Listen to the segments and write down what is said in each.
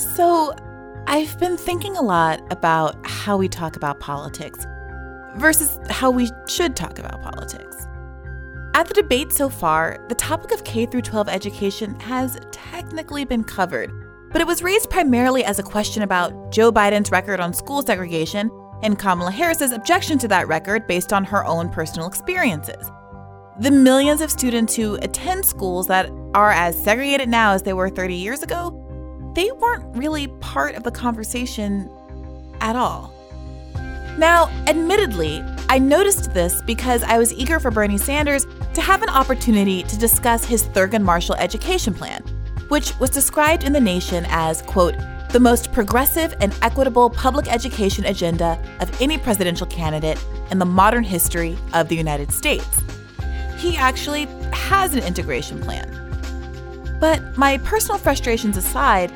So, I've been thinking a lot about how we talk about politics versus how we should talk about politics. At the debate so far, the topic of K 12 education has technically been covered, but it was raised primarily as a question about Joe Biden's record on school segregation and Kamala Harris's objection to that record based on her own personal experiences. The millions of students who attend schools that are as segregated now as they were 30 years ago, they weren't really part of the conversation at all. Now, admittedly, I noticed this because I was eager for Bernie Sanders to have an opportunity to discuss his Thurgood Marshall education plan, which was described in The Nation as, quote, the most progressive and equitable public education agenda of any presidential candidate in the modern history of the United States. He actually has an integration plan. But my personal frustrations aside,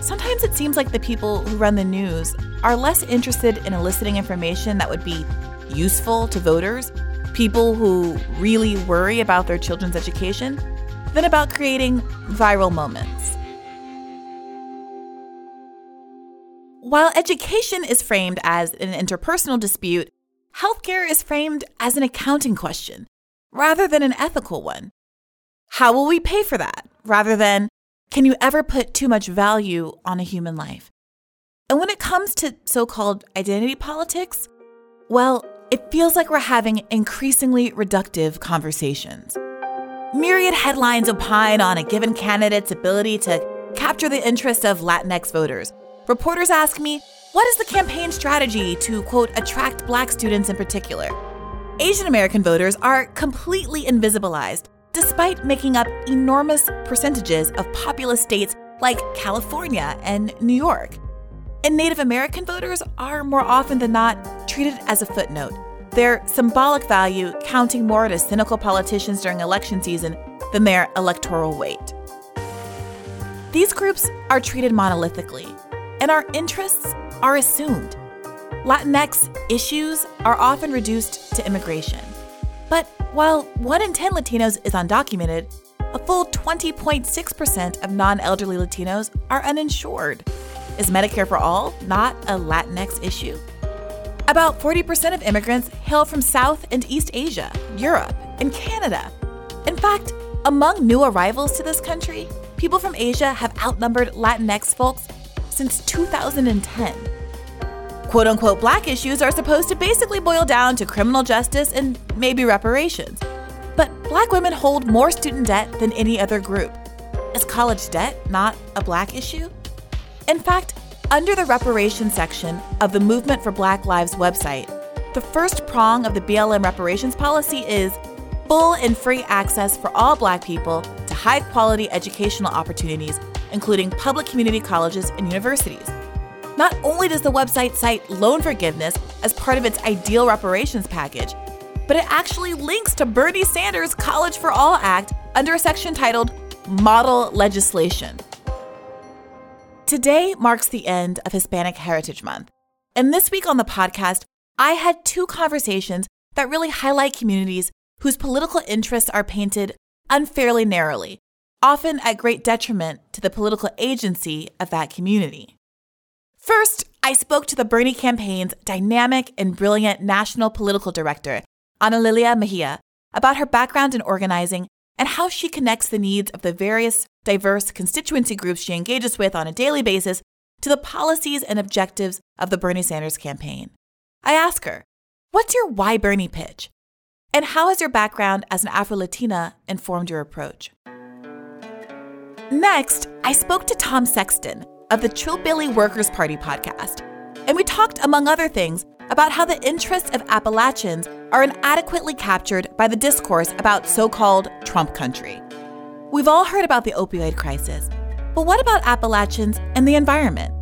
sometimes it seems like the people who run the news are less interested in eliciting information that would be useful to voters, people who really worry about their children's education, than about creating viral moments. While education is framed as an interpersonal dispute, healthcare is framed as an accounting question rather than an ethical one. How will we pay for that rather than can you ever put too much value on a human life? And when it comes to so called identity politics, well, it feels like we're having increasingly reductive conversations. Myriad headlines opine on a given candidate's ability to capture the interest of Latinx voters. Reporters ask me, what is the campaign strategy to, quote, attract black students in particular? Asian American voters are completely invisibilized, despite making up enormous percentages of populous states like California and New York. And Native American voters are more often than not treated as a footnote, their symbolic value counting more to cynical politicians during election season than their electoral weight. These groups are treated monolithically, and our interests are assumed. Latinx issues are often reduced to immigration. But while 1 in 10 Latinos is undocumented, a full 20.6% of non elderly Latinos are uninsured. Is Medicare for All not a Latinx issue? About 40% of immigrants hail from South and East Asia, Europe, and Canada. In fact, among new arrivals to this country, people from Asia have outnumbered Latinx folks since 2010. Quote unquote black issues are supposed to basically boil down to criminal justice and maybe reparations. But black women hold more student debt than any other group. Is college debt not a black issue? In fact, under the reparations section of the Movement for Black Lives website, the first prong of the BLM reparations policy is full and free access for all black people to high quality educational opportunities, including public community colleges and universities. Not only does the website cite loan forgiveness as part of its ideal reparations package, but it actually links to Bernie Sanders' College for All Act under a section titled Model Legislation. Today marks the end of Hispanic Heritage Month. And this week on the podcast, I had two conversations that really highlight communities whose political interests are painted unfairly narrowly, often at great detriment to the political agency of that community. First, I spoke to the Bernie campaign's dynamic and brilliant national political director, Ana Lilia Mejia, about her background in organizing and how she connects the needs of the various diverse constituency groups she engages with on a daily basis to the policies and objectives of the Bernie Sanders campaign. I ask her, What's your why Bernie pitch? And how has your background as an Afro Latina informed your approach? Next, I spoke to Tom Sexton of the Trillbilly Workers Party podcast, and we talked, among other things, about how the interests of Appalachians are inadequately captured by the discourse about so called Trump country. We've all heard about the opioid crisis, but what about Appalachians and the environment?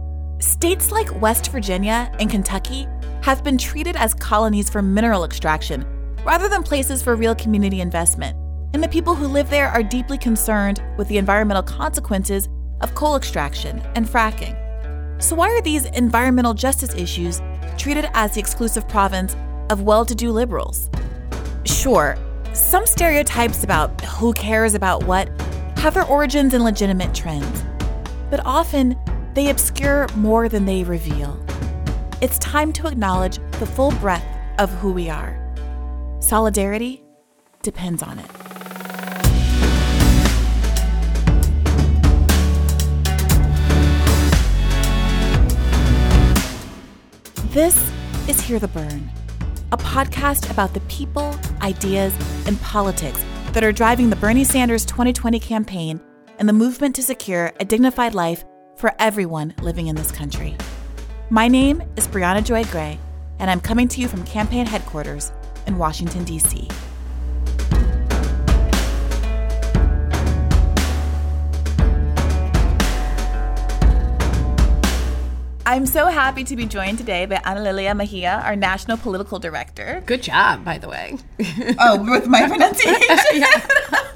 States like West Virginia and Kentucky have been treated as colonies for mineral extraction rather than places for real community investment, and the people who live there are deeply concerned with the environmental consequences of coal extraction and fracking. So, why are these environmental justice issues treated as the exclusive province of well to do liberals. Sure, some stereotypes about who cares about what have their origins in legitimate trends, but often they obscure more than they reveal. It's time to acknowledge the full breadth of who we are. Solidarity depends on it. This is Hear the Bern, a podcast about the people, ideas, and politics that are driving the Bernie Sanders 2020 campaign and the movement to secure a dignified life for everyone living in this country. My name is Briahna Joy Gray, and I'm coming to you from campaign headquarters in Washington, D.C. I'm so happy to be joined today by Ana Lilia Mejia, our National Political Director. Good job, by the way. oh, with my pronunciation?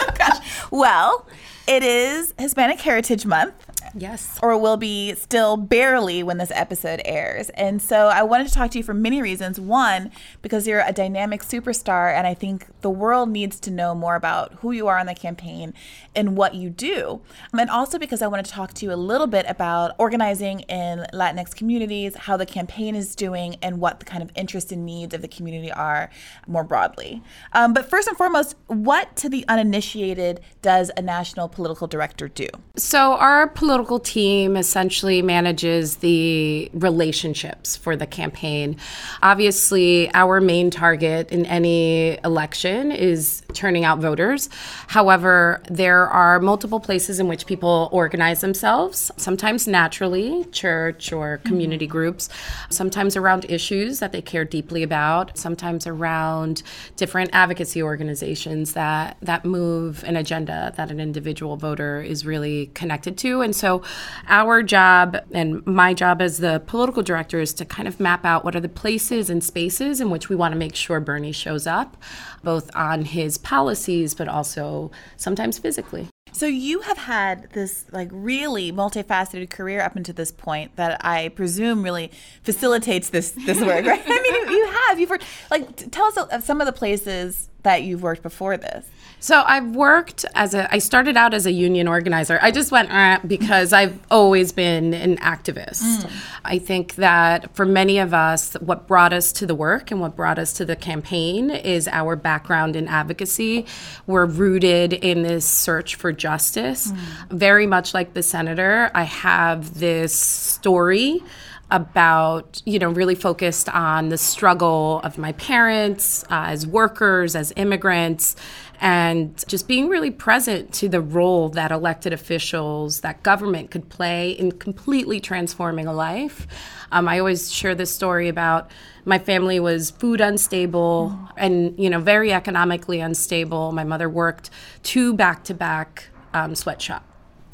Oh, gosh. Well, it is Hispanic Heritage Month. Yes. Or will be still barely when this episode airs. And so I wanted to talk to you for many reasons. One, because you're a dynamic superstar, and I think the world needs to know more about who you are on the campaign and what you do. And also because I want to talk to you a little bit about organizing in Latinx communities, how the campaign is doing, and what the kind of interests and needs of the community are more broadly. Um, but first and foremost, what to the uninitiated does a national political director do? So, our political political team essentially manages the relationships for the campaign. Obviously, our main target in any election is turning out voters. However, there are multiple places in which people organize themselves, sometimes naturally, church or community mm-hmm. groups, sometimes around issues that they care deeply about, sometimes around different advocacy organizations that that move an agenda that an individual voter is really connected to. And so so, our job and my job as the political director is to kind of map out what are the places and spaces in which we want to make sure Bernie shows up, both on his policies, but also sometimes physically. So you have had this like really multifaceted career up until this point that I presume really facilitates this this work, right? I mean, you, you have you've worked like tell us some of the places that you've worked before this? So I've worked as a. I started out as a union organizer. I just went uh, because I've always been an activist. Mm. I think that for many of us, what brought us to the work and what brought us to the campaign is our background in advocacy. We're rooted in this search for justice, mm. very much like the senator. I have this story about, you know, really focused on the struggle of my parents uh, as workers, as immigrants, and just being really present to the role that elected officials, that government could play in completely transforming a life. Um, I always share this story about my family was food unstable and, you know, very economically unstable. My mother worked two back to back sweatshop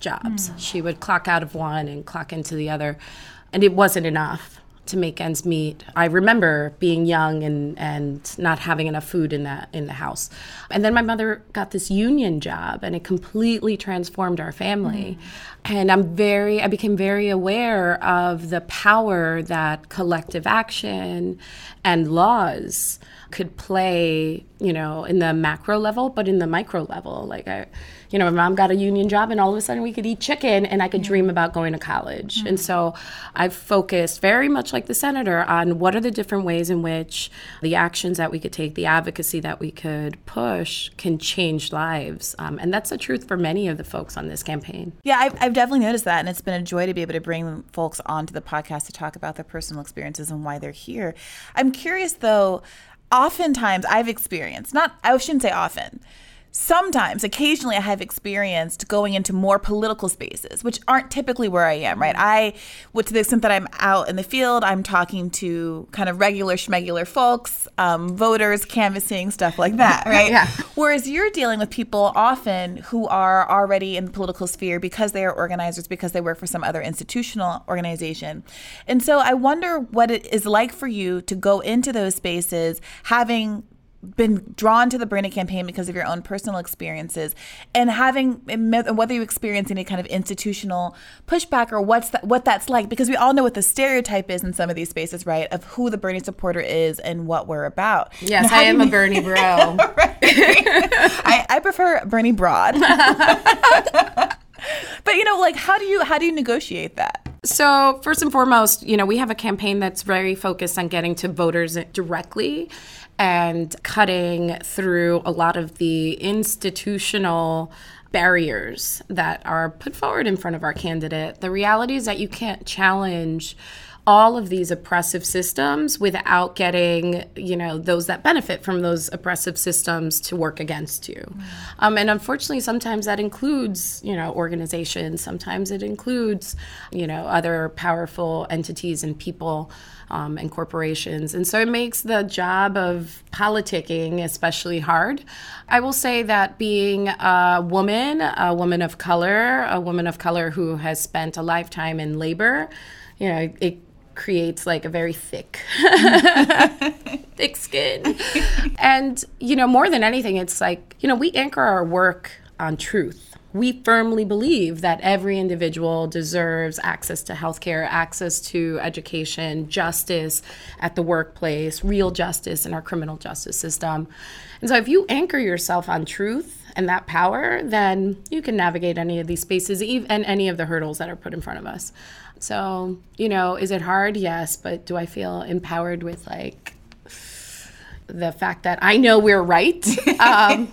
jobs. Mm. She would clock out of one and clock into the other and it wasn't enough to make ends meet. I remember being young and, and not having enough food in that in the house. And then my mother got this union job and it completely transformed our family. Mm. And I'm very I became very aware of the power that collective action and laws could play, you know, in the macro level, but in the micro level. Like I you know, my mom got a union job and all of a sudden we could eat chicken and I could yeah. dream about going to college. Mm-hmm. And so I've focused very much like the senator on what are the different ways in which the actions that we could take, the advocacy that we could push can change lives. Um, and that's the truth for many of the folks on this campaign. Yeah, I've, I've definitely noticed that. And it's been a joy to be able to bring folks onto the podcast to talk about their personal experiences and why they're here. I'm curious though, oftentimes I've experienced, not, I shouldn't say often, sometimes occasionally i have experienced going into more political spaces which aren't typically where i am right? I to the extent that i'm out in the field i'm talking to kind of regular schmegular folks um, voters canvassing stuff like that right? Yeah. whereas you're dealing with people often who are already in the political sphere because they are organizers because they work for some other institutional organization. And so i wonder what it is like for you to go into those spaces having been drawn to the Bernie campaign because of your own personal experiences and having whether you experience any kind of institutional pushback or what's that, what that's like because we all know what the stereotype is in some of these spaces right of who the Bernie supporter is and what we're about. Yes I am a Bernie bro. I, I prefer Bernie broad. But you know like how do you how do you negotiate that? So, first and foremost, you know, we have a campaign that's very focused on getting to voters directly and cutting through a lot of the institutional barriers that are put forward in front of our candidate. The reality is that you can't challenge all of these oppressive systems without getting you know those that benefit from those oppressive systems to work against you mm. um, and unfortunately sometimes that includes you know organizations sometimes it includes you know other powerful entities and people um, and corporations. And so it makes the job of politicking especially hard. I will say that being a woman, a woman of color, a woman of color who has spent a lifetime in labor, you know, it creates like a very thick thick skin and you know more than anything it's like you know we anchor our work on truth we firmly believe that every individual deserves access to healthcare, access to education, justice at the workplace, real justice in our criminal justice system. And so if you anchor yourself on truth and that power, then you can navigate any of these spaces and any of the hurdles that are put in front of us. So, you know, is it hard? Yes, but do I feel empowered with like the fact that I know we're right? Um,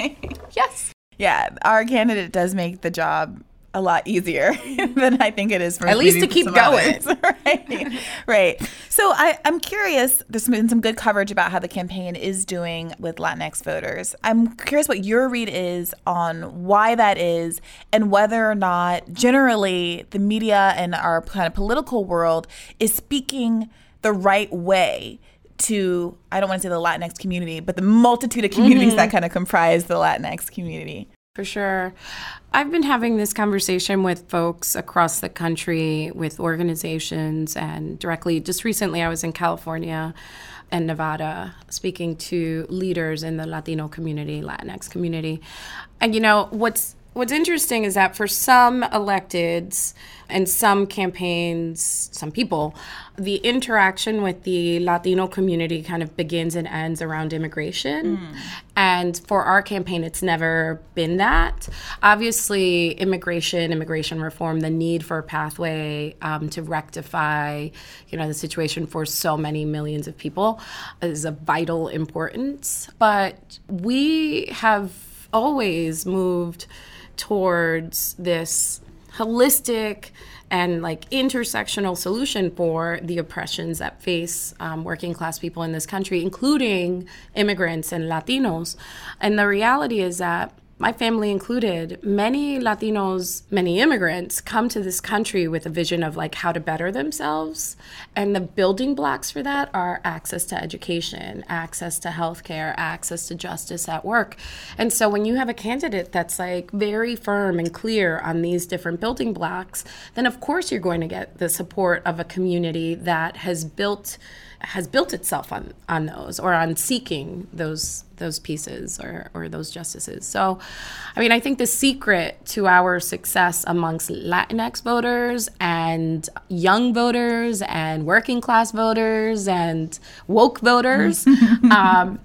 yes. Yeah, our candidate does make the job a lot easier than I think it is for at least to keep going. right, right. So I, I'm curious. There's been some good coverage about how the campaign is doing with Latinx voters. I'm curious what your read is on why that is, and whether or not generally the media and our kind of political world is speaking the right way to I don't want to say the Latinx community, but the multitude of communities mm-hmm. that kind of comprise the Latinx community. For sure. I've been having this conversation with folks across the country, with organizations, and directly. Just recently, I was in California and Nevada speaking to leaders in the Latino community, Latinx community. And you know, what's what's interesting is that for some electeds and some campaigns, some people, the interaction with the Latino community kind of begins and ends around immigration. Mm. And for our campaign, it's never been that. Obviously, immigration, immigration reform, the need for a pathway um, to rectify, you know, the situation for so many millions of people is of vital importance. But we have always moved towards this holistic and like intersectional solution for the oppressions that face um, working class people in this country, including immigrants and Latinos. And the reality is that my family included, many Latinos, many immigrants come to this country with a vision of like how to better themselves. And the building blocks for that are access to education, access to healthcare, access to justice at work. And so when you have a candidate that's like very firm and clear on these different building blocks, then of course you're going to get the support of a community that has built has built itself on on those or on seeking those those pieces or, or those justices. So, I mean, I think the secret to our success amongst Latinx voters and young voters and working class voters and woke voters um,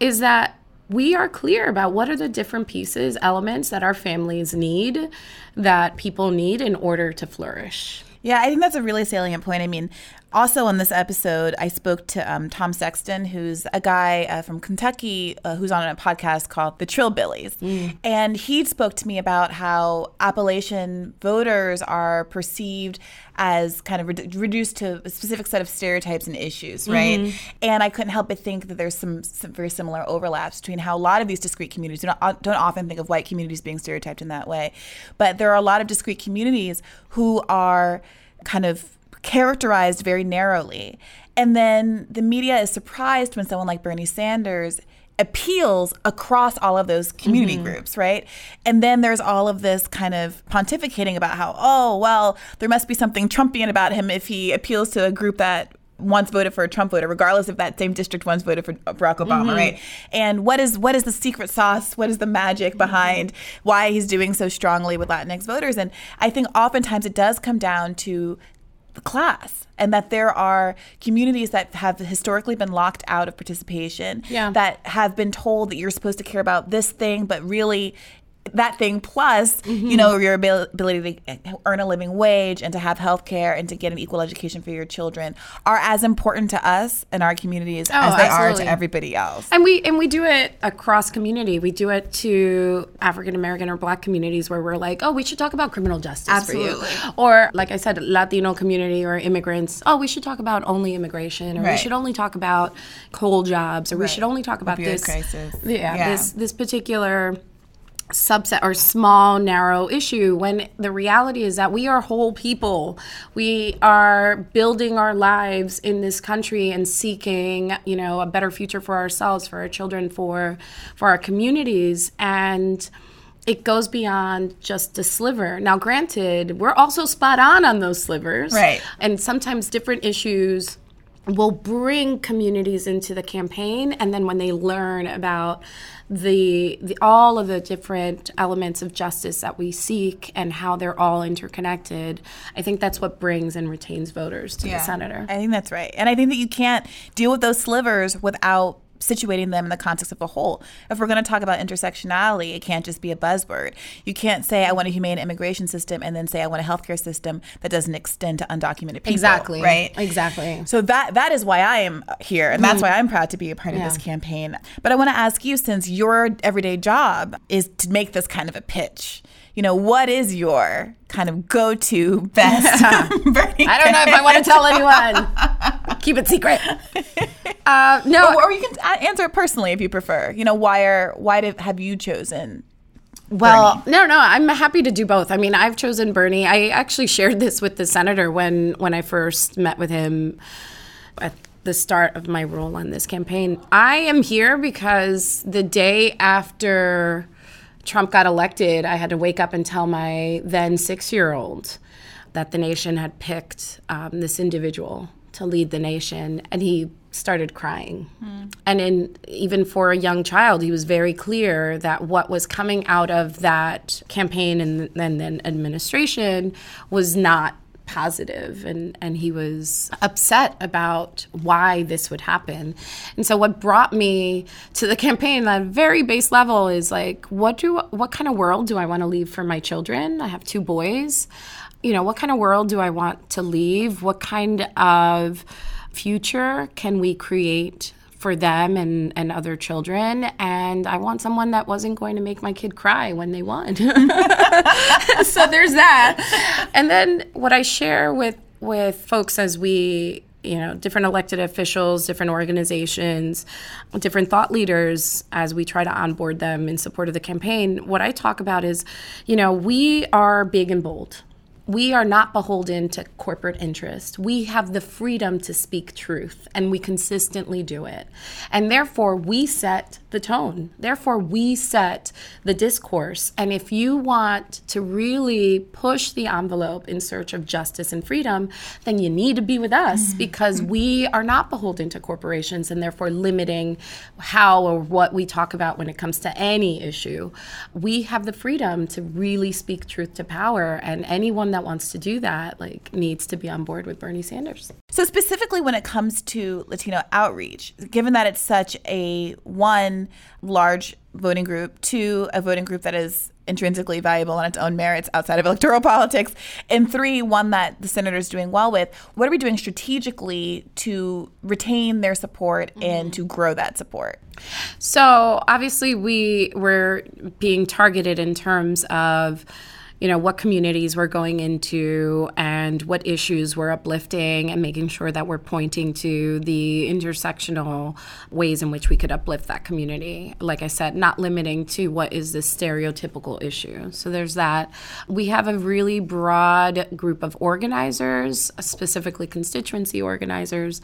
is that we are clear about what are the different pieces, elements that our families need, that people need in order to flourish. Yeah, I think that's a really salient point. I mean, also on this episode, I spoke to um, Tom Sexton, who's a guy uh, from Kentucky uh, who's on a podcast called The Trillbillies. Mm. And he spoke to me about how Appalachian voters are perceived as kind of re- reduced to a specific set of stereotypes and issues, right? Mm-hmm. And I couldn't help but think that there's some, some, very similar overlaps between how a lot of these discrete communities do not, don't often think of white communities being stereotyped in that way. But there are a lot of discrete communities who are kind of characterized very narrowly. And then the media is surprised when someone like Bernie Sanders appeals across all of those community mm-hmm. groups, right? And then there's all of this kind of pontificating about how, oh, well, there must be something Trumpian about him if he appeals to a group that once voted for a Trump voter, regardless if that same district once voted for Barack Obama, mm-hmm. right? And what is what is the secret sauce? What is the magic behind why he's doing so strongly with Latinx voters? And I think oftentimes it does come down to class and that there are communities that have historically been locked out of participation yeah. that have been told that you're supposed to care about this thing but really that thing plus mm-hmm. you know your ability to earn a living wage and to have health care and to get an equal education for your children are as important to us and our communities oh, as they absolutely. are to everybody else and we and we do it across community we do it to african american or black communities where we're like oh we should talk about criminal justice absolutely. for you or like i said latino community or immigrants oh we should talk about only immigration or right. we should only talk about coal jobs or right. we should only talk about this crisis. Yeah, yeah this this particular subset or small narrow issue when the reality is that we are whole people we are building our lives in this country and seeking you know a better future for ourselves for our children for for our communities and it goes beyond just a sliver. Now, granted, we're also spot on on those slivers. Right. And sometimes different issues will bring communities into the campaign and then when they learn about the, the all of the different elements of justice that we seek and how they're all interconnected i think that's what brings and retains voters to yeah, the senator. I think that's right. And i think that you can't deal with those slivers without situating them in the context of the whole. If we're going to talk about intersectionality, it can't just be a buzzword. You can't say I want a humane immigration system and then say I want a healthcare system that doesn't extend to undocumented people. Exactly. Right. Exactly. So that that is why I am here, and that's mm-hmm. why I'm proud to be a part yeah. of this campaign. But I want to ask you, since your everyday job is to make this kind of a pitch you know, what is your kind of go to best I don't know if I want to tell anyone. Keep it secret. Uh, no, or, or, you can answer it personally if you prefer. You know, why are why did have you chosen? Well, Bernie? no, no, I'm happy to do both. I mean, I've chosen Bernie. I actually shared this with the senator when when I first met with him at the start of my role on this campaign. I am here because the day after Trump got elected, I had to wake up and tell my then six year old that the nation had picked um, this individual to lead the nation. And he started crying. Mm. And in, even for a young child, he was very clear that what was coming out of that campaign and, and then administration was not positive. And and he was upset about why this would happen. And so what brought me to the campaign at a very base level is like what do what kind of world do i want to leave for my children? I have two boys. You know what kind of world do i want to leave? What kind of future can we create for them and, and other children. And I want someone that wasn't going to make my kid cry when they won. so there's that. And then what I share with with folks as we you know different elected officials different organizations different thought leaders as we try to onboard them in support of the campaign what i talk about is you know we are big and bold we are not beholden to corporate interest. We have the freedom to speak truth, and we consistently do it. And therefore, we set the tone. Therefore, we set the discourse. And if you want to really push the envelope in search of justice and freedom, then you need to be with us mm-hmm. because we are not beholden to corporations and therefore limiting how or what we talk about when it comes to any issue. We have the freedom to really speak truth to power, and anyone that wants to do that like needs to be on board with Bernie Sanders. So specifically when it comes to Latino outreach, given that it's such a one large voting group, two, a voting group that is intrinsically valuable on its own merits outside of electoral politics, and three, one that the senator is doing well with. What are we doing strategically to retain their support mm-hmm. and to grow that support? So obviously, we were being targeted in terms of you know what communities we're going into and what issues we're uplifting and making sure that we're pointing to the intersectional ways in which we could uplift that community. Like i said not limiting to what is the stereotypical issue. So there's that. We have a really broad group of organizers specifically constituency organizers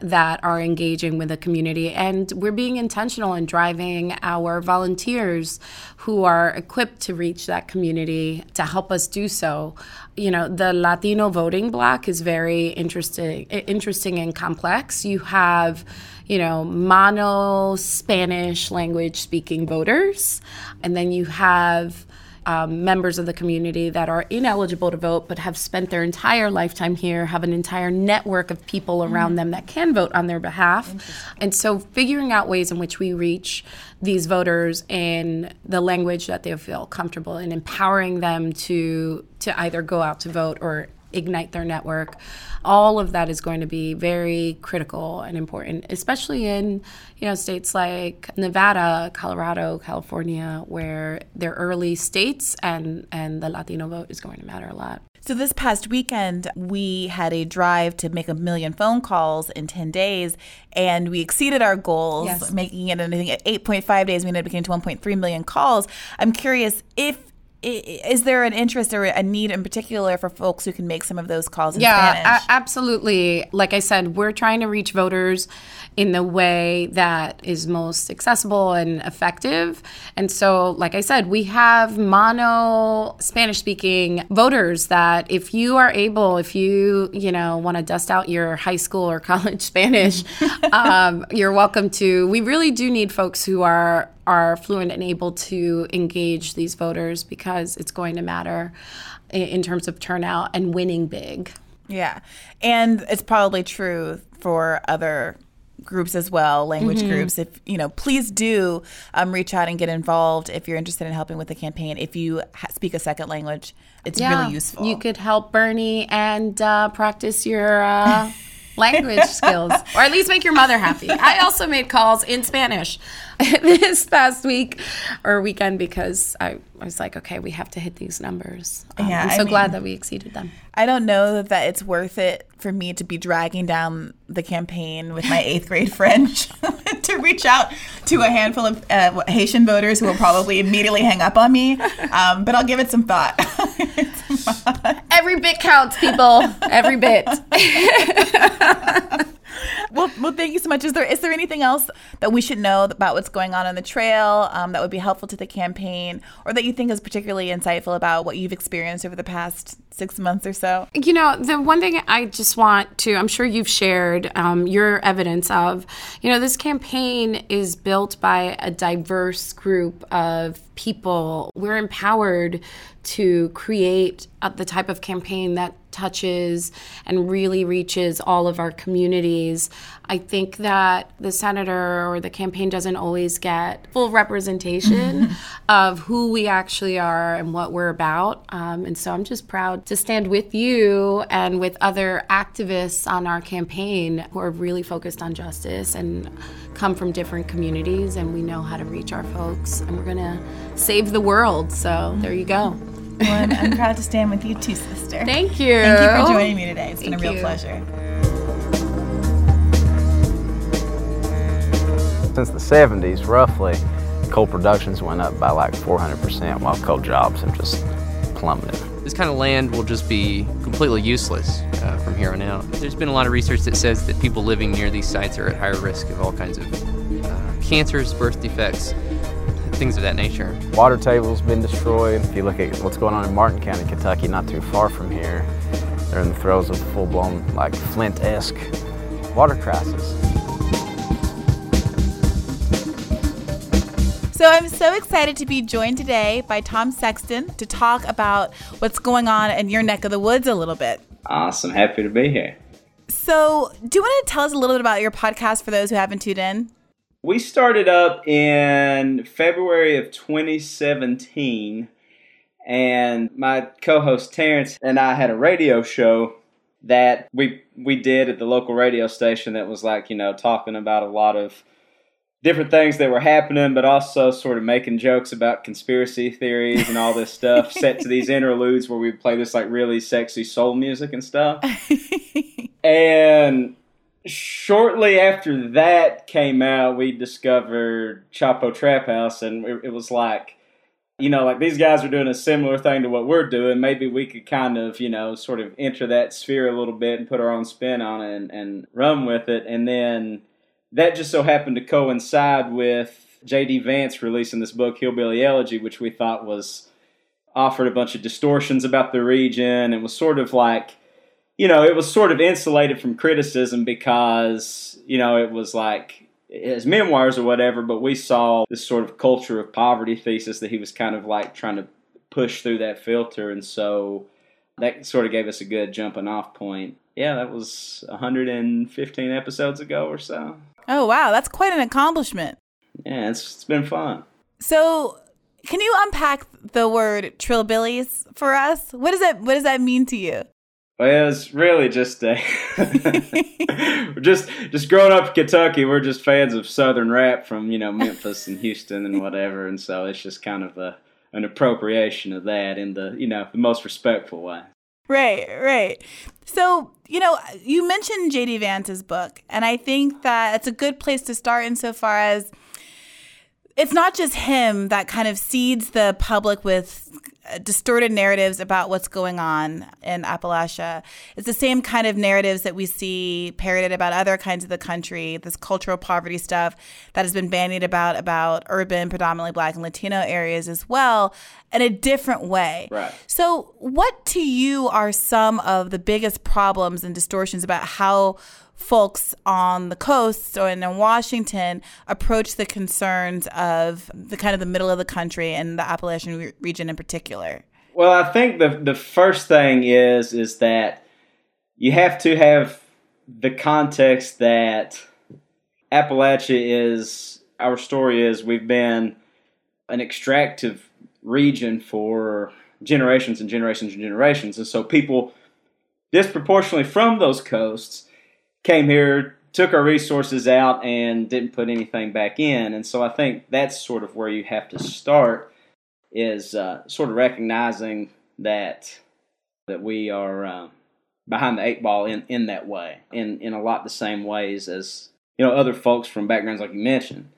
that are engaging with the community and we're being intentional in driving our volunteers who are equipped to reach that community to help us do so. You know, the Latino voting block is very interesting, interesting and complex. You have, you know, mono Spanish language speaking voters, and then you have um, members of the community that are ineligible to vote but have spent their entire lifetime here, have an entire network of people around mm. them that can vote on their behalf. And so figuring out ways in which we reach these voters in the language that they feel comfortable in, empowering them to to either go out to vote or ignite their network. All of that is going to be very critical and important, especially in you know states like Nevada, Colorado, California, where they're early states, and and the Latino vote is going to matter a lot. So this past weekend, we had a drive to make a million phone calls in 10 days, and we exceeded our goals, yes. making it, I think, at 8.5 days, we ended up getting to 1.3 million calls. I'm curious if is there an interest or a need in particular for folks who can make some of those calls in yeah? A- absolutely. Like I said, we're trying to reach voters in the way that is most accessible and effective. And so, like I said, we have mono Spanish speaking voters that if you are able, if you, you know, want to dust out your high school or college Spanish, um, you're welcome to. We really do need folks who are are fluent and able to engage these voters because it's going to matter in terms of turnout and winning big. Yeah. And it's probably true for other groups as well, language mm-hmm. groups. If you know, please do um, reach out and get involved if you're interested in helping with the campaign. If you ha- speak a second language, it's yeah, really useful. You could help Bernie and uh, practice your. Uh, language skills, or at least make your mother happy. I also made calls in Spanish this past week or weekend because I, I was like, okay, we have to hit these numbers. Um, yeah, I'm so I mean, glad that we exceeded them. I don't know that it's worth it for me to be dragging down the campaign with my eighth grade French to reach out to a handful of uh, Haitian voters who will probably immediately hang up on me. Um, but I'll give it some thought. Every bit counts, people. Every bit. Well, well, thank you so much. Is there is there anything else that we should know about what's going on on the trail um, that would be helpful to the campaign, or that you think is particularly insightful about what you've experienced over the past six months or so? You know, the one thing I just want to, I'm sure you've shared um, your evidence of, you know, this campaign is built by a diverse group of people. We're empowered to create the type of campaign that touches and really reaches all of our communities. I think that the senator or the campaign doesn't always get full representation of who we actually are and what we're about. Um, and so I'm just proud to stand with you and with other activists on our campaign who are really focused on justice and come from different communities and we know how to reach our folks and we're going to save the world. So there you go. Well, I'm, I'm, proud to stand with you too, sister. Thank you. Thank you for joining me today. It's Thank been a real you. pleasure. Since the 70s, roughly, coal productions went up by like 400%, while coal jobs have just plummeted. This kind of land will just be completely useless uh, from here on out. There's been a lot of research that says that people living near these sites are at higher risk of all kinds of uh, cancers, birth defects, things of that nature. Water table's been destroyed. If you look at what's going on in Martin County, Kentucky, not too far from here, they're in the throes of full-blown, like Flint-esque water crisis. So I'm so excited to be joined today by Tom Sexton to talk about what's going on in your neck of the woods a little bit. Awesome. Happy to be here. So, do you want to tell us a little bit about your podcast for those who haven't tuned in? We started up in February of 2017, and my co-host Terrence and I had a radio show that we we did at the local radio station that was like you know talking about a lot of different things that were happening, but also sort of making jokes about conspiracy theories and all this stuff. set to these interludes where we play this like really sexy soul music and stuff, and shortly after that came out, we discovered Chapo Trap House, and it, was like, you know, like these guys are doing a similar thing to what we're doing. Maybe we could kind of, you know, sort of enter that sphere a little bit and put our own spin on it and, and run with it. And then that just so happened to coincide with J.D. Vance releasing this book, Hillbilly Elegy, which we thought was offered a bunch of distortions about the region and was sort of like you know, it was sort of insulated from criticism because, you know, it was like his memoirs or whatever, but we saw this sort of culture of poverty thesis that he was kind of like trying to push through that filter. And so that sort of gave us a good jumping off point. Yeah, that was 115 episodes ago or so. Oh, wow. That's quite an accomplishment. Yeah, it's, it's been fun. So, can you unpack the word trillbillies for us? What does that what does that mean to you? Well, it's really just a just just growing up in Kentucky, we're just fans of Southern rap from you know Memphis and Houston and whatever, and so it's just kind of a an appropriation of that in the you know the most respectful way. Right, right. So you know, you mentioned J.D. Vance's book, and I think that it's a good place to start insofar as it's not just him that kind of seeds the public with uh, distorted narratives about what's going on in Appalachia. It's the same kind of narratives that we see parroted about other kinds of the country, this cultural poverty stuff that has been bandied about about urban, predominantly black and Latino areas as well, in a different way. Right. So, what to you are some of the biggest problems and distortions about how folks on the coast or in Washington approach the concerns of the kind of the middle of the country and the Appalachian re- region in particular? Well, I think the the first thing is is that you have to have the context that Appalachia is our story is we've been an extractive region for generations and generations and generations, and so people disproportionately from those coasts came here, took our resources out, and didn't put anything back in. And so I think that's sort of where you have to start is uh, sort of recognizing that that we are uh, behind the eight ball in, in that way, in in a lot the same ways as you know other folks from backgrounds like you mentioned.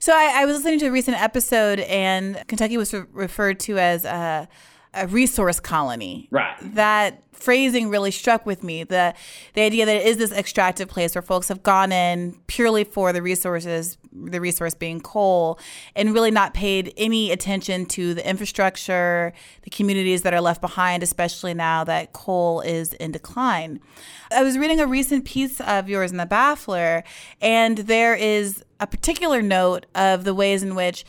So I, I was listening to a recent episode, and Kentucky was re- referred to as a, a resource colony. Right. That phrasing really struck with me the the idea that it is this extractive place where folks have gone in purely for the resources the resource being coal and really not paid any attention to the infrastructure the communities that are left behind especially now that coal is in decline i was reading a recent piece of yours in the baffler and there is a particular note of the ways in which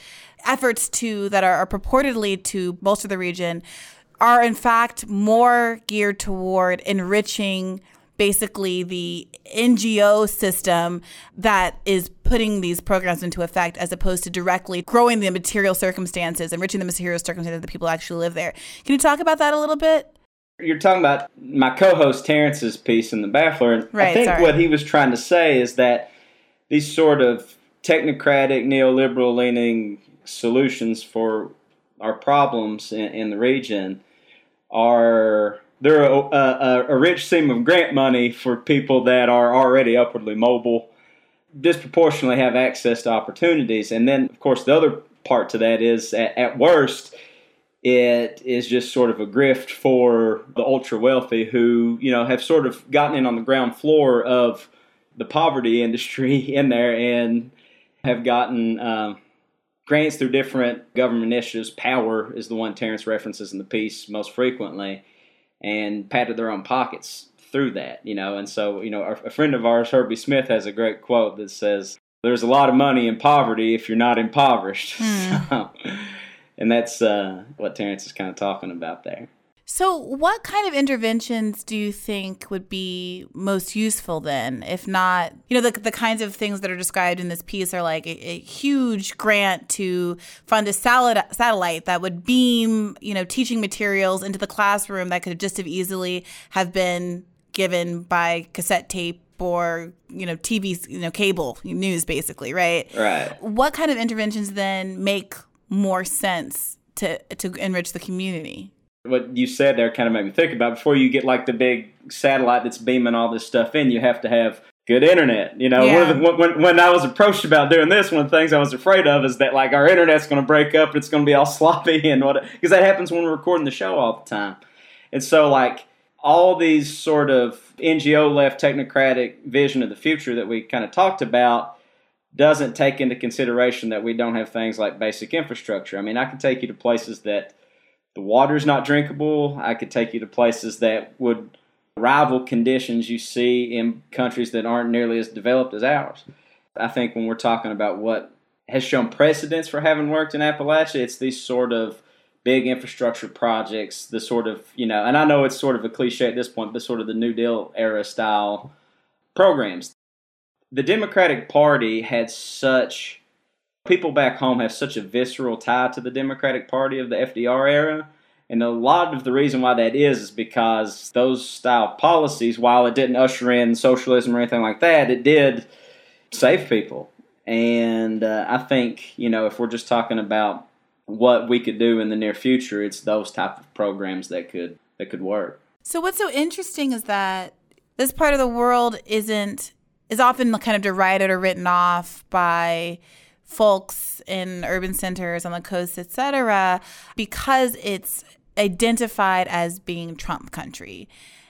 efforts to that are, are purportedly to bolster the region are in fact more geared toward enriching basically the NGO system that is putting these programs into effect as opposed to directly growing the material circumstances, enriching the material circumstances that the people actually live there. Can you talk about that a little bit? You're talking about my co-host Terrence's piece in the Baffler, and right, I think sorry. what he was trying to say is that these sort of technocratic, neoliberal-leaning solutions for our problems in, in the region are they're a, a, a, rich seam of grant money for people that are already upwardly mobile, disproportionately have access to opportunities. And then, of course, the other part to that is at, at worst, it is just sort of a grift for the ultra wealthy who, you know, have sort of gotten in on the ground floor of the poverty industry in there and have gotten. Um, grants through different government initiatives. Power is the one Terrence references in the piece most frequently, and patted their own pockets through that, you know. And so, you know, a friend of ours, Herbie Smith, has a great quote that says, "There's a lot of money in poverty if you're not impoverished." Mm. and that's uh, what Terrence is kind of talking about there. So, what kind of interventions do you think would be most useful then? If not, you know, the, the kinds of things that are described in this piece are like a, a huge grant to fund a salad, satellite that would beam, you know, teaching materials into the classroom that could just have easily have been given by cassette tape or you know TV, you know, cable news, basically, right? Right. What kind of interventions then make more sense to to enrich the community? What you said there kind of made me think about before you get like the big satellite that's beaming all this stuff in you have to have good internet you know? Yeah. the, when, when i was approached about doing this one of the things i was afraid of is that like our internet's going to break up and it's going to be all sloppy and what because that happens when we're recording the show all the time. And so like all these sort of ngo left technocratic vision of the future that we kind of talked about doesn't take into consideration that we don't have things like basic infrastructure. I mean i can take you to places that the water's not drinkable. I could take you to places that would rival conditions you see in countries that aren't nearly as developed as ours. I think when we're talking about what has shown precedence for having worked in Appalachia, it's these sort of big infrastructure projects, the sort of, you know, and I know it's sort of a cliche at this point, but sort of the New Deal era style programs. The Democratic Party had such, people back home have such a visceral tie to the Democratic Party of the FDR era. And a lot of the reason why that is is because those style policies, while it didn't usher in socialism or anything like that, it did save people. And uh, I think, you know, if we're just talking about what we could do in the near future, it's those type of programs that could that could work. So what's so interesting is that this part of the world isn't is often kind of derided or written off by folks in urban centers on the coast, etc., because it's identified as being Trump country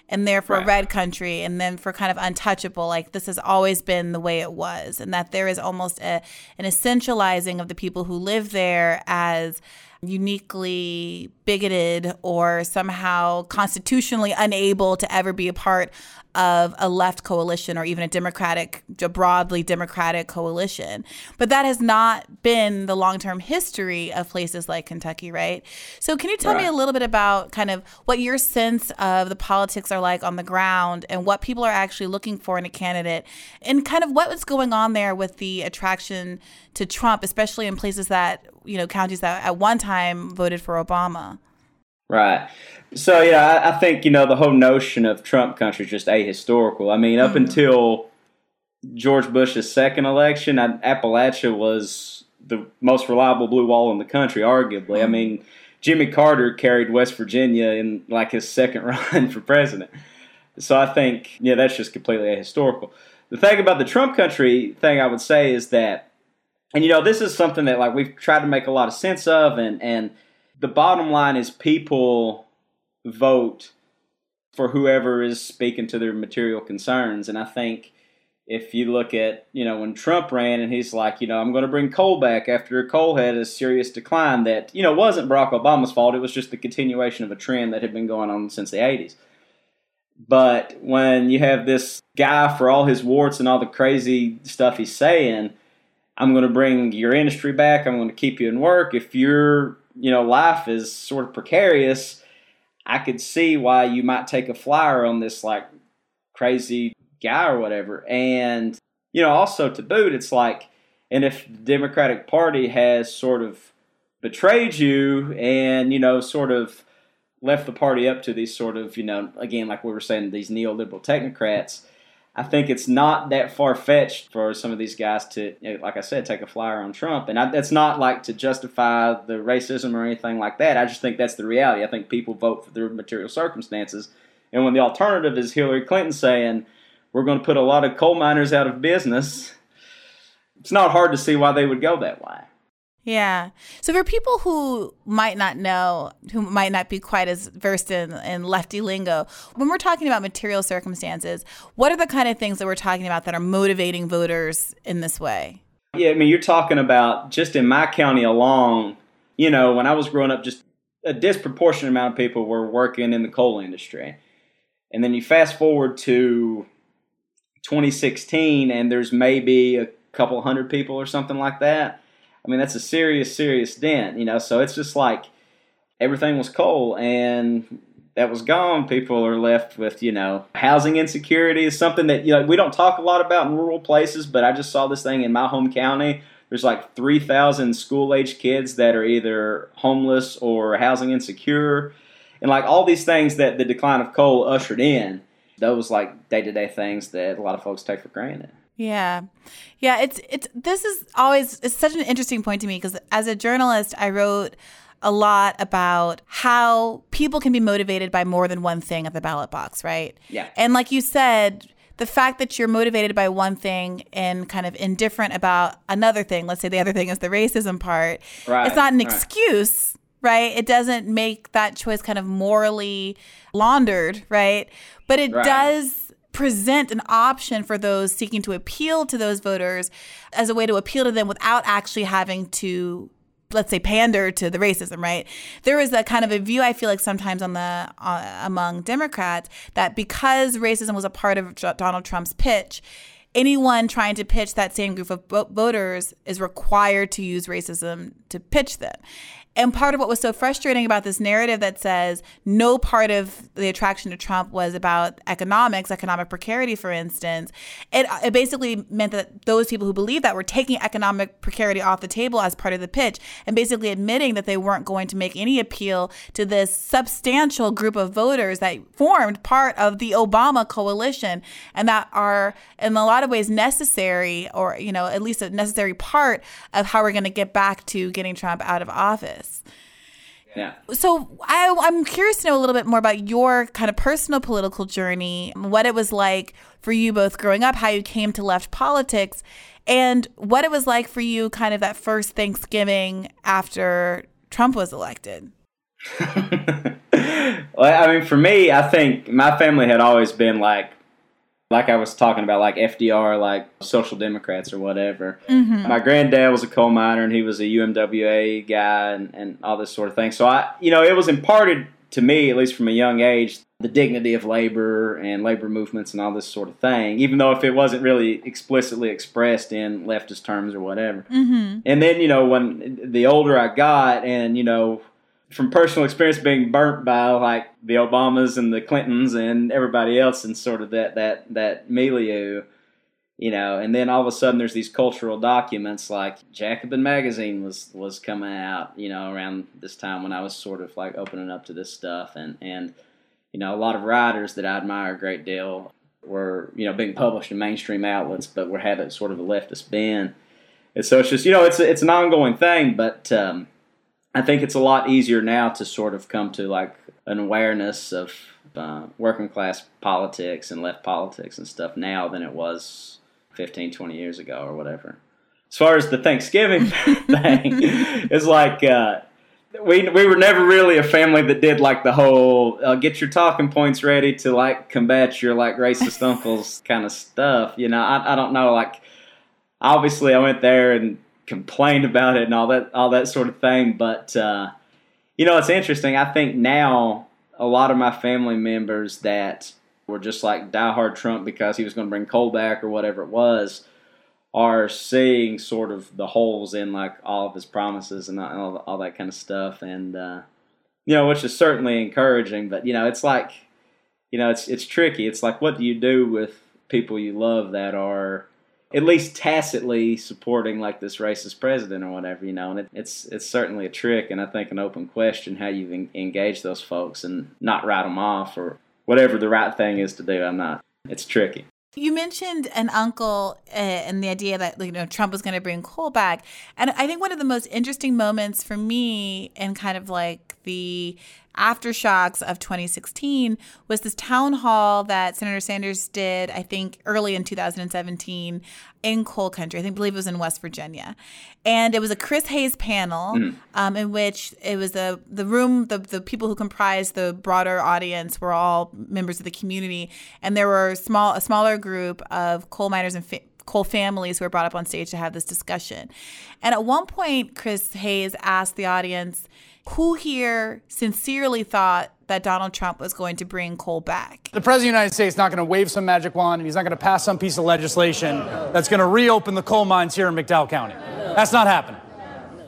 and therefore right. red country and then for kind of untouchable like this has always been the way it was and that there is almost a, an essentializing of the people who live there as uniquely bigoted or somehow constitutionally unable to ever be a part of a left coalition or even a democratic, a broadly democratic coalition. But that has not been the long term history of places like Kentucky, right? So, can you tell right. me a little bit about kind of what your sense of the politics are like on the ground and what people are actually looking for in a candidate and kind of what was going on there with the attraction to Trump, especially in places that, you know, counties that at one time voted for Obama? Right. So yeah, I, I, think you know the whole notion of Trump country is just ahistorical. I mean, up mm-hmm. until George Bush's second election, Appalachia was the most reliable blue wall in the country, arguably. Mm-hmm. I mean, Jimmy Carter carried West Virginia in like his second run for president. So I think yeah, that's just completely ahistorical. The thing about the Trump country thing, I would say, is that, and you know, this is something that like we've tried to make a lot of sense of, and and the bottom line is people vote for whoever is speaking to their material concerns. And I think if you look at, you know, when Trump ran and he's like, you know, I'm going to bring coal back after coal had a serious decline that, you know, wasn't Barack Obama's fault. It was just the continuation of a trend that had been going on since the 80s. But when you have this guy, for all his warts and all the crazy stuff he's saying, I'm going to bring your industry back. I'm going to keep you in work. If your, you know, life is sort of precarious, I could see why you might take a flyer on this like crazy guy or whatever. And, you know, also to boot, it's like, and if the Democratic Party has sort of betrayed you and, you know, sort of left the party up to these sort of, you know, again, like we were saying, these neoliberal technocrats, I think it's not that far fetched for some of these guys to, like I said, take a flyer on Trump. And I, that's not like to justify the racism or anything like that. I just think that's the reality. I think people vote for their material circumstances. And when the alternative is Hillary Clinton saying, we're going to put a lot of coal miners out of business, it's not hard to see why they would go that way. Yeah. So for people who might not know, who might not be quite as versed in, in lefty lingo, when we're talking about material circumstances, what are the kind of things that we're talking about that are motivating voters in this way? Yeah, I mean, you're talking about just in my county alone, you know, when I was growing up, just a disproportionate amount of people were working in the coal industry. And then you fast forward to 2016, and there's maybe a couple hundred people or something like that I mean, that's a serious, serious dent, you know. So it's just like everything was coal and that was gone. People are left with, you know, housing insecurity is something that, you know, we don't talk a lot about in rural places, but I just saw this thing in my home county. There's like 3,000 school age kids that are either homeless or housing insecure. And like all these things that the decline of coal ushered in, those like day to day things that a lot of folks take for granted. Yeah. Yeah, it's it's this is always it's such an interesting point to me because as a journalist, I wrote a lot about how people can be motivated by more than one thing at the ballot box, right? Yeah. And like you said, the fact that you're motivated by one thing and kind of indifferent about another thing, let's say the other thing is the racism part, right, it's not an right. excuse, right? It doesn't make that choice kind of morally laundered, right? But it right. does present an option for those seeking to appeal to those voters as a way to appeal to them without actually having to let's say pander to the racism right? There is a kind of a view i feel like sometimes on the uh, among democrats that because racism was a part of donald trump's pitch anyone trying to pitch that same group of voters is required to use racism to pitch them And part of what was so frustrating about this narrative that says no part of the attraction to Trump was about economics, economic precarity, for instance, it, it basically meant that those people who believed that were taking economic precarity off the table as part of the pitch and basically admitting that they weren't going to make any appeal to this substantial group of voters that formed part of the Obama coalition and that are in a lot of ways necessary or, you know, at least a necessary part of how we're going to get back to getting Trump out of office. Yeah. So I, I'm curious to know a little bit more about your kind of personal political journey, what it was like for you both growing up, how you came to left politics, and what it was like for you kind of that first Thanksgiving after Trump was elected. well, I mean, for me, I think my family had always been like like I was talking about, like FDR, like Social Democrats or whatever. Mm-hmm. My granddad was a coal miner and he was a UMWA guy and, and all this sort of thing. So I, you know, it was imparted to me, at least from a young age, the dignity of labor and labor movements and all this sort of thing, even though if it wasn't really explicitly expressed in leftist terms or whatever. Mm-hmm. And then, you know, when the older I got and, you know, from personal experience being burnt by like the Obamas and the Clintons and everybody else and sort of that that that milieu, you know, and then all of a sudden there's these cultural documents like Jacobin magazine was was coming out, you know, around this time when I was sort of like opening up to this stuff and and you know, a lot of writers that I admire a great deal were, you know, being published in mainstream outlets but were had sort of a leftist bend. And so it's just, you know, it's it's an ongoing thing, but um I think it's a lot easier now to sort of come to like an awareness of uh, working class politics and left politics and stuff now than it was 15, 20 years ago or whatever. As far as the Thanksgiving thing, it's like uh, we we were never really a family that did like the whole uh, get your talking points ready to like combat your like racist uncles kind of stuff. You know, I I don't know like obviously I went there and complained about it and all that all that sort of thing. But uh, you know, it's interesting. I think now a lot of my family members that were just like diehard Trump because he was going to bring coal back or whatever it was are seeing sort of the holes in like all of his promises and all, all that kind of stuff and uh, you know which is certainly encouraging but you know it's like you know it's it's tricky it's like what do you do with people you love that are at least tacitly supporting like this racist president or whatever, you know. And it, it's it's certainly a trick, and I think an open question how you en- engage those folks and not write them off or whatever the right thing is to do. I'm not. It's tricky. You mentioned an uncle uh, and the idea that you know Trump was going to bring coal back, and I think one of the most interesting moments for me and kind of like the aftershocks of 2016 was this town hall that Senator Sanders did, I think, early in 2017 in coal country. I think, believe it was in West Virginia. And it was a Chris Hayes panel mm. um, in which it was the, the room, the, the people who comprised the broader audience were all members of the community. And there were small a smaller group of coal miners and fa- coal families who were brought up on stage to have this discussion. And at one point, Chris Hayes asked the audience, who here sincerely thought that Donald Trump was going to bring coal back? The President of the United States is not going to wave some magic wand and he's not going to pass some piece of legislation that's going to reopen the coal mines here in McDowell County. That's not happening.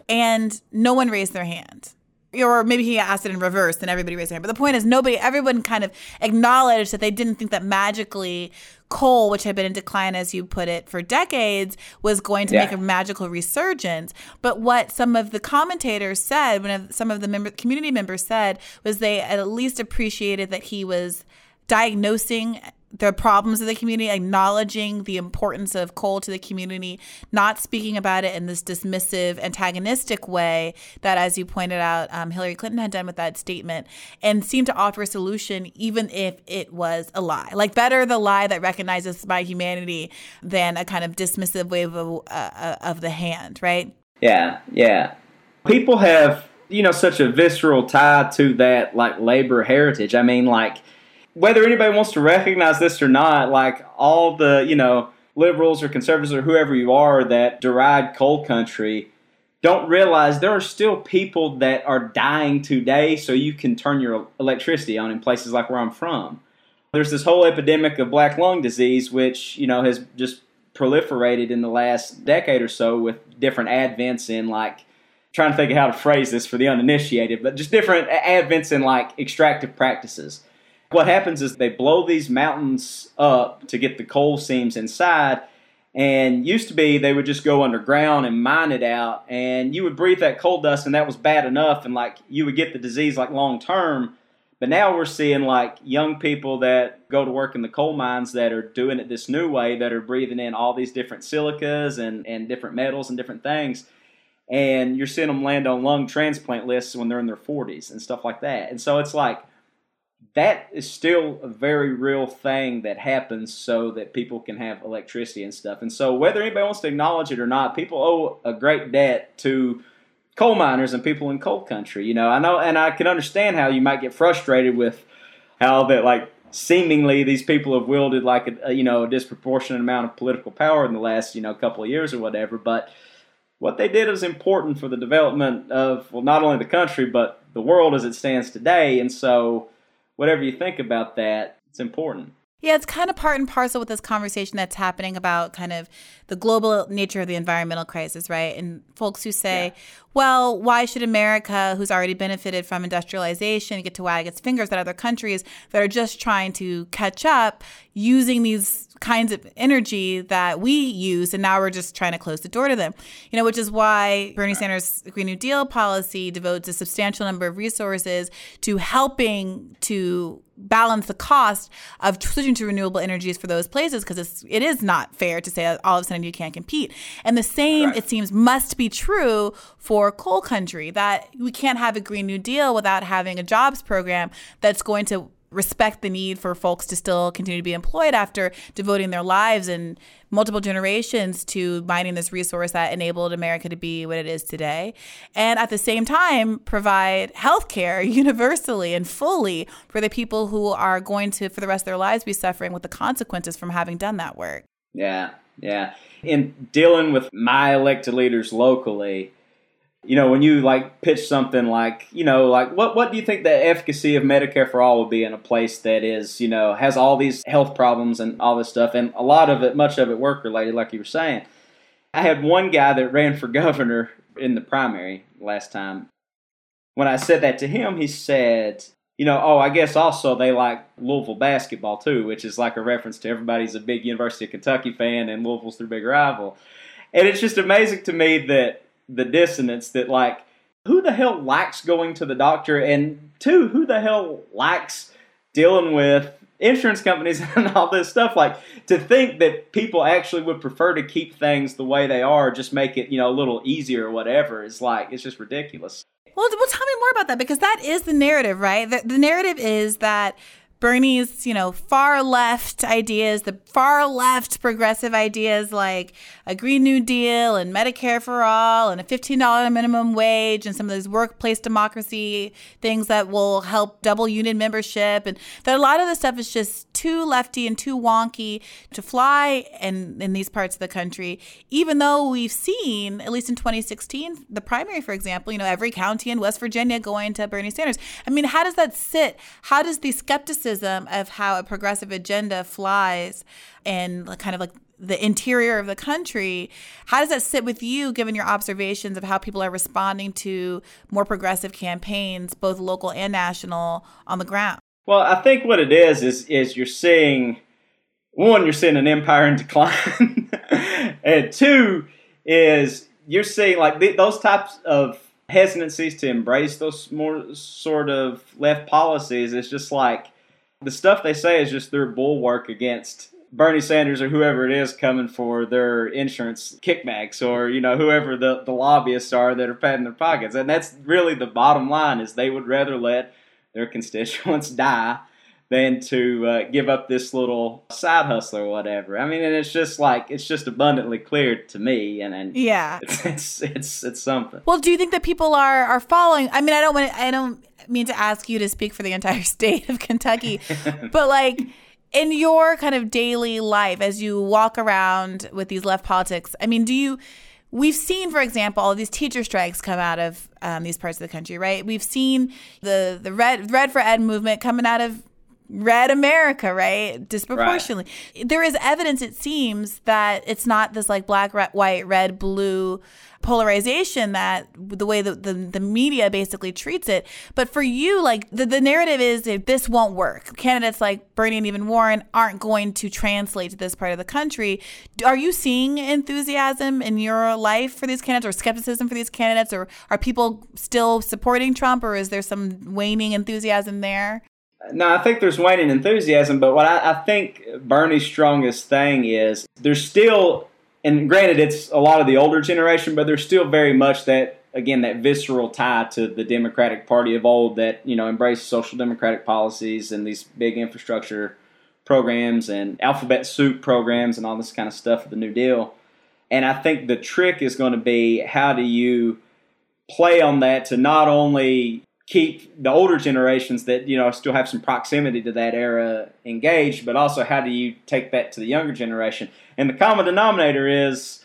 And no one raised their hand or maybe he asked it in reverse and everybody raised their hand. But the point is, nobody, everyone kind of acknowledged that they didn't think that magically coal, which had been in decline, as you put it, for decades, was going to yeah. make a magical resurgence. But what some of the commentators said, when some of the member, community members said, was they at least appreciated that he was diagnosing the problems of the community, acknowledging the importance of coal to the community, not speaking about it in this dismissive, antagonistic way that, as you pointed out, um, Hillary Clinton had done with that statement, and seemed to offer a solution even if it was a lie. Like, better the lie that recognizes my humanity than a kind of dismissive wave of, uh, uh of the hand, right? Yeah, yeah. People have, you know, such a visceral tie to that, like, labor heritage. I mean, like, whether anybody wants to recognize this or not, like all the, you know, liberals or conservatives or whoever you are that deride coal country don't realize there are still people that are dying today so you can turn your electricity on in places like where I'm from. There's this whole epidemic of black lung disease, which, you know, has just proliferated in the last decade or so with different advents in like trying to think of how to phrase this for the uninitiated, but just different advents in like extractive practices. What happens is they blow these mountains up to get the coal seams inside. And used to be they would just go underground and mine it out, and you would breathe that coal dust, and that was bad enough, and like you would get the disease like long term. But now we're seeing like young people that go to work in the coal mines that are doing it this new way, that are breathing in all these different silicas and, and different metals and different things. And you're seeing them land on lung transplant lists when they're in their 40s and stuff like that. And so it's like, that is still a very real thing that happens so that people can have electricity and stuff. And so, whether anybody wants to acknowledge it or not, people owe a great debt to coal miners and people in coal country. You know, I know, and I can understand how you might get frustrated with how that, like, seemingly these people have wielded like a, you know a disproportionate amount of political power in the last you know couple of years or whatever. But what they did is important for the development of well, not only the country but the world as it stands today. And so whatever you think about that, it's important. Yeah, it's kind of part and parcel with this conversation that's happening about kind of the global nature of the environmental crisis, right? And folks who say, yeah. well, why should America, who's already benefited from industrialization, get to wag its fingers at other countries that are just trying to catch up using these kinds of energy that we use and now we're just trying to close the door to them. You know which is why bernie sanders green new deal policy devotes a substantial number of resources to helping to balance the cost of switching to renewable energies for those places because it's it is not fair to say all of a sudden you can't compete. And the same right. it seems must be true for coal country that we can't have a green new deal without having a jobs program that's going to respect the need for folks to still continue to be employed after devoting their lives and multiple generations to mining this resource that enabled America to be what it is today. And at the same time, provide health care universally and fully for the people who are going to, for the rest of their lives, be suffering with the consequences from having done that work. Yeah, yeah. In dealing with my elected leaders locally, you know, when you like pitch something like, you know, like what what do you think the efficacy of Medicare for all would be in a place that is, you know, has all these health problems and all this stuff, and a lot of it, much of it, work related, like you were saying. I had one guy that ran for governor in the primary last time. When I said that to him, he said, you know, oh, I guess also they like Louisville basketball too, which is like a reference to everybody's a big University of Kentucky fan and Louisville's their big rival. And it's just amazing to me that the dissonance that like who the hell likes going to the doctor? And two who the hell likes dealing with insurance companies and all this stuff? Like to think that people actually would prefer to keep things the way they are just make it you know a little easier or whatever is like it's just ridiculous. Well, well tell me more about that because that is the narrative right? The, the narrative is that Bernie's, you know, far left ideas, the far left progressive ideas like a Green New Deal and Medicare for all and a $15 minimum wage and some of those workplace democracy things that will help double union membership. And that a lot of the stuff is just too lefty and too wonky to fly in, in these parts of the country, even though we've seen, at least in 2016, the primary, for example, you know, every county in West Virginia going to Bernie Sanders. I mean, how does that sit? How does the skepticism of how a progressive agenda flies in kind of like the interior of the country. How does that sit with you, given your observations of how people are responding to more progressive campaigns, both local and national, on the ground? Well, I think what it is is is you're seeing one, you're seeing an empire in decline, and two is you're seeing like th- those types of hesitancies to embrace those more sort of left policies. It's just like the stuff they say is just their bulwark against Bernie Sanders or whoever it is coming for their insurance kickbacks or you know whoever the, the lobbyists are that are padding their pockets and that's really the bottom line is they would rather let their constituents die than to uh, give up this little side hustle or whatever. I mean, and it's just like it's just abundantly clear to me, and, and yeah, it's, it's it's it's something. Well, do you think that people are are following? I mean, I don't want I don't mean to ask you to speak for the entire state of Kentucky, but like in your kind of daily life as you walk around with these left politics, I mean, do you? We've seen, for example, all these teacher strikes come out of um, these parts of the country, right? We've seen the the red red for ed movement coming out of red America, right? Disproportionately. Right. There is evidence, it seems, that it's not this like black, red, white, red, blue polarization that the way that the, the media basically treats it. But for you, like the, the narrative is this won't work. Candidates like Bernie and even Warren aren't going to translate to this part of the country. Are you seeing enthusiasm in your life for these candidates or skepticism for these candidates? Or are people still supporting Trump or is there some waning enthusiasm there? No, I think there's waning enthusiasm, but what I, I think Bernie's strongest thing is there's still and granted, it's a lot of the older generation, but there's still very much that again that visceral tie to the Democratic Party of old that you know embraced social democratic policies and these big infrastructure programs and alphabet soup programs and all this kind of stuff of the New Deal. And I think the trick is going to be how do you play on that to not only keep the older generations that you know still have some proximity to that era engaged, but also how do you take that to the younger generation? And the common denominator is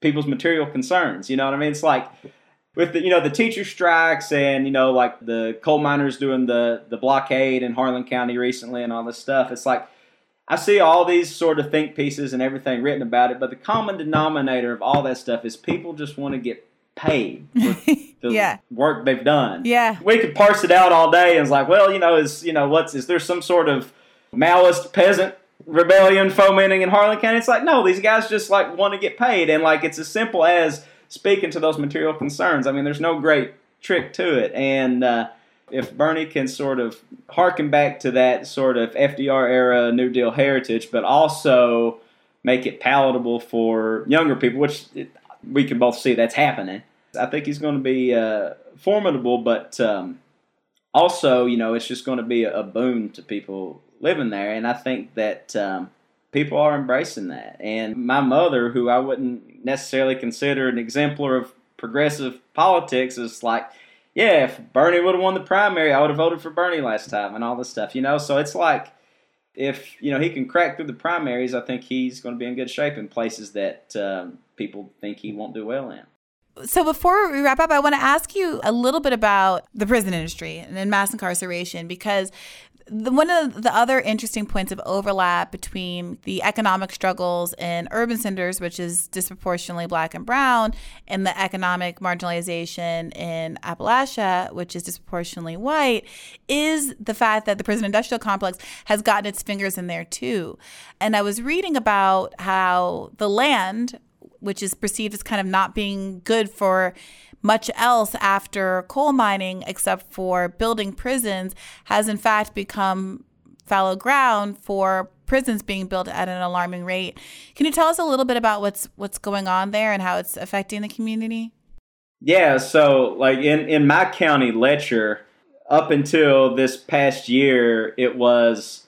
people's material concerns. You know what I mean? It's like with the you know the teacher strikes and you know like the coal miners doing the the blockade in Harlan County recently and all this stuff. It's like I see all these sort of think pieces and everything written about it, but the common denominator of all that stuff is people just want to get paid the yeah. work they've done. Yeah. We could parse it out all day and it's like, well, you know, is you know, what's is there some sort of Maoist peasant rebellion fomenting in Harlan County? It's like, no, these guys just like want to get paid and like it's as simple as speaking to those material concerns. I mean, there's no great trick to it. And uh, if Bernie can sort of harken back to that sort of FDR era New Deal heritage, but also make it palatable for younger people, which it, we can both see that's happening. I think he's going to be uh, formidable, but um, also, you know, it's just going to be a, boon to people living there. And I think that um, people are embracing that. And my mother, who I wouldn't necessarily consider an exemplar of progressive politics, is like, yeah, if Bernie would have won the primary, I would have voted for Bernie last time and all this stuff, you know? So it's like, if you know he can crack through the primaries, I think he's going to be in good shape in places that um, people think he won't do well in. So before we wrap up, I want to ask you a little bit about the prison industry and mass incarceration because the, one of the other interesting points of overlap between the economic struggles in urban centers, which is disproportionately black and brown, and the economic marginalization in Appalachia, which is disproportionately white, is the fact that the prison industrial complex has gotten its fingers in there too. And I was reading about how the land which is perceived as kind of not being good for much else after coal mining, except for building prisons, has in fact become fallow ground for prisons being built at an alarming rate. Can you tell us a little bit about what's what's going on there and how it's affecting the community? Yeah, so like in in my county, Letcher, up until this past year, it was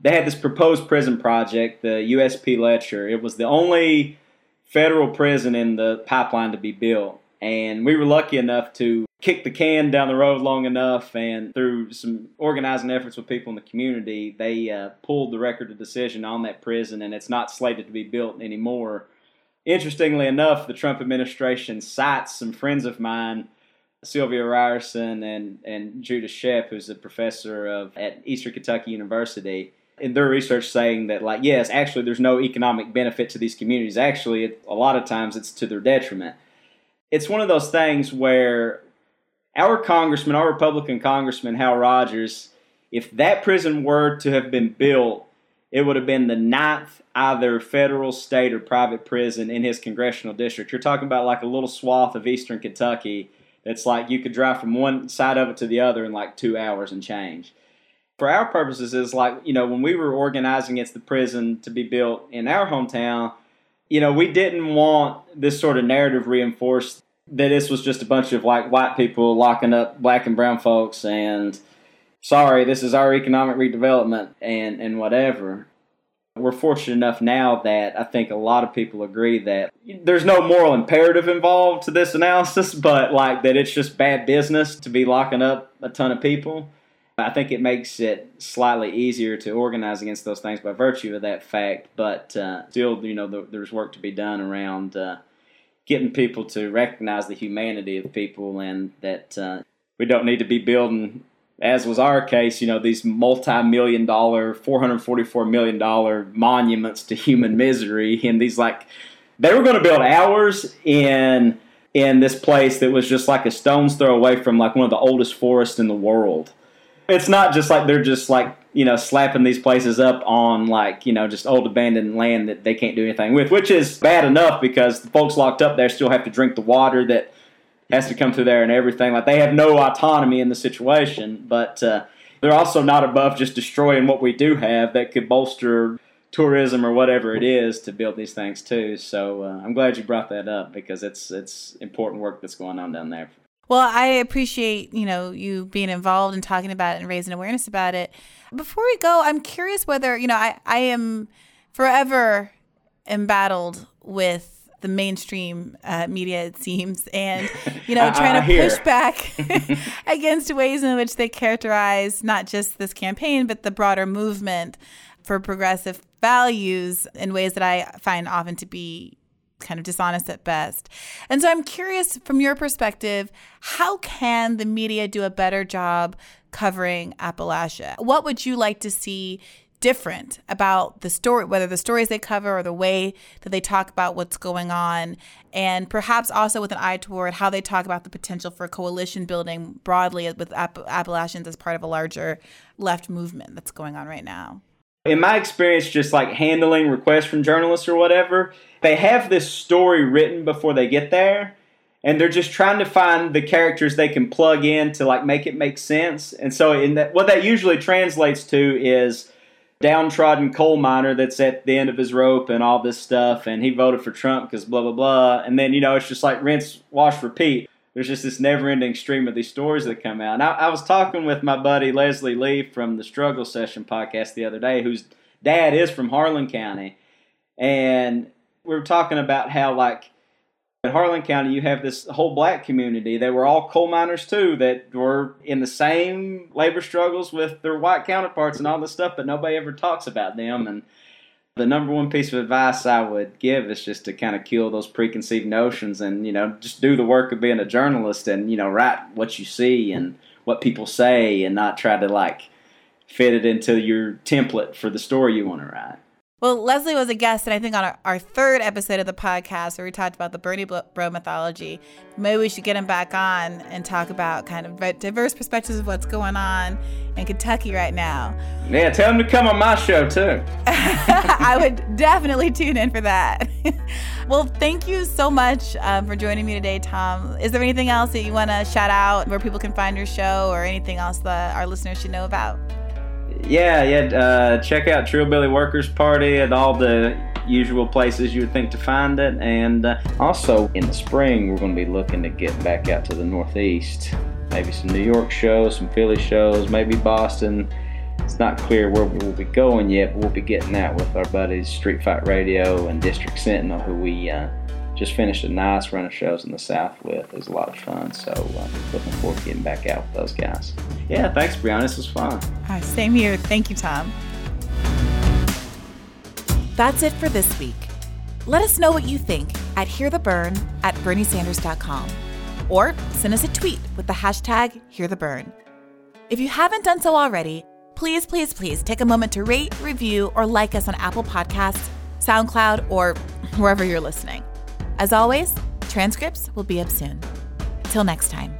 they had this proposed prison project, the USP Letcher. It was the only federal prison in the pipeline to be built. And we were lucky enough to kick the can down the road long enough, and through some organizing efforts with people in the community, they uh, pulled the record of decision on that prison, and it's not slated to be built anymore. Interestingly enough, the Trump administration cites some friends of mine, Sylvia Ryerson and, and Judah Schept, who's a professor of, at Eastern Kentucky University, in their research saying that like yes actually there's no economic benefit to these communities. Actually it, a lot of times it's to their detriment. It's one of those things where our congressman our republican congressman hal rogers if that prison were to have been built it would have been the ninth either federal state or private prison in his congressional district. You're talking about like a little swath of eastern kentucky that's like you could drive from one side of it to the other in like two hours and change for our purposes is like you know when we were organizing against the prison to be built in our hometown you know we didn't want this sort of narrative reinforced that this was just a bunch of like white people locking up black and brown folks and sorry this is our economic redevelopment and and whatever we're fortunate enough now that I think a lot of people agree that there's no moral imperative involved to this analysis, but like that it's just bad business to be locking up a ton of people. I think it makes it slightly easier to organize against those things by virtue of that fact. But uh, still, you know, the, there's work to be done around uh, getting people to recognize the humanity of people and that uh, we don't need to be building as was our case, you know, these multi-million dollar, $444 million monuments to human misery and these like, they were going to build ours in in this place that was just like a stone's throw away from like one of the oldest forests in the world. It's not just like they're just like you know slapping these places up on like you know just old abandoned land that they can't do anything with, which is bad enough because the folks locked up there still have to drink the water that has to come through there and everything. Like they have no autonomy in the situation, but uh, they're also not above just destroying what we do have that could bolster tourism or whatever it is to build these things too. So uh, I'm glad you brought that up because it's it's important work that's going on down there. Well, I appreciate you know you being involved and talking about it and raising awareness about it. Before we go, I'm curious whether you know I I am forever embattled with the mainstream uh, media, it seems, and you know, trying to push back against ways in which they characterize not just this campaign but the broader movement for progressive values in ways that I find often to be kind of dishonest at best. And so I'm curious from your perspective, how can the media do a better job covering Appalachia? What would you like to see different about the story, whether the stories they cover or the way that they talk about what's going on, and perhaps also with an eye toward how they talk about the potential for coalition building broadly with App- Appalachians as part of a larger left movement that's going on right now. In my experience, just like handling requests from journalists or whatever, they have this story written before they get there and they're just trying to find the characters they can plug in to like make it make sense. And so in that what that usually translates to is downtrodden coal miner that's at the end of his rope and all this stuff, and he voted for Trump because blah blah blah. And then you know it's just like rinse, wash, repeat. There's just this never-ending stream of these stories that come out. And I, I was talking with my buddy Leslie Lee from the Struggle Session podcast the other day, whose dad is from Harlan County, and we were talking about how like in Harlan County, you have this whole black community. They were all coal miners too, that were in the same labor struggles with their white counterparts and all this stuff, but nobody ever talks about them. And the number one piece of advice I would give is just to kind of kill those preconceived notions and, you know, just do the work of being a journalist and, you know, write what you see and what people say and not try to like fit it into your template for the story you want to write. Well, Leslie was a guest, and I think on our, our, third episode of the podcast where we talked about the Bernie Bro mythology, maybe we should get him back on and talk about kind of diverse perspectives of what's going on in Kentucky right now. Yeah, tell him to come on my show too. I would definitely tune in for that. well, thank you so much um, for joining me today, Tom. Is there anything else that you want to shout out where people can find your show or anything else that our listeners should know about? Yeah, yeah. Uh, check out Trillbilly Workers Party at all the usual places you would think to find it. And uh, also in the spring, we're going to be looking to get back out to the Northeast. Maybe some New York shows, some Philly shows, maybe Boston. It's not clear where we will be going yet, but we'll be getting out with our buddies Street Fight Radio and District Sentinel, who we uh, just finished a nice run of shows in the South with. It was a lot of fun, so uh, looking forward to getting back out with those guys. Yeah, thanks, Briahna. This was fun. same here. Thank you, Tom. That's it for this week. Let us know what you think at hearthebern at berniesanders.com or send us a tweet with the hashtag hearthebern. If you haven't done so already, please, please, please take a moment to rate, review, or like us on Apple Podcasts, SoundCloud, or wherever you're listening. As always, transcripts will be up soon. Till next time.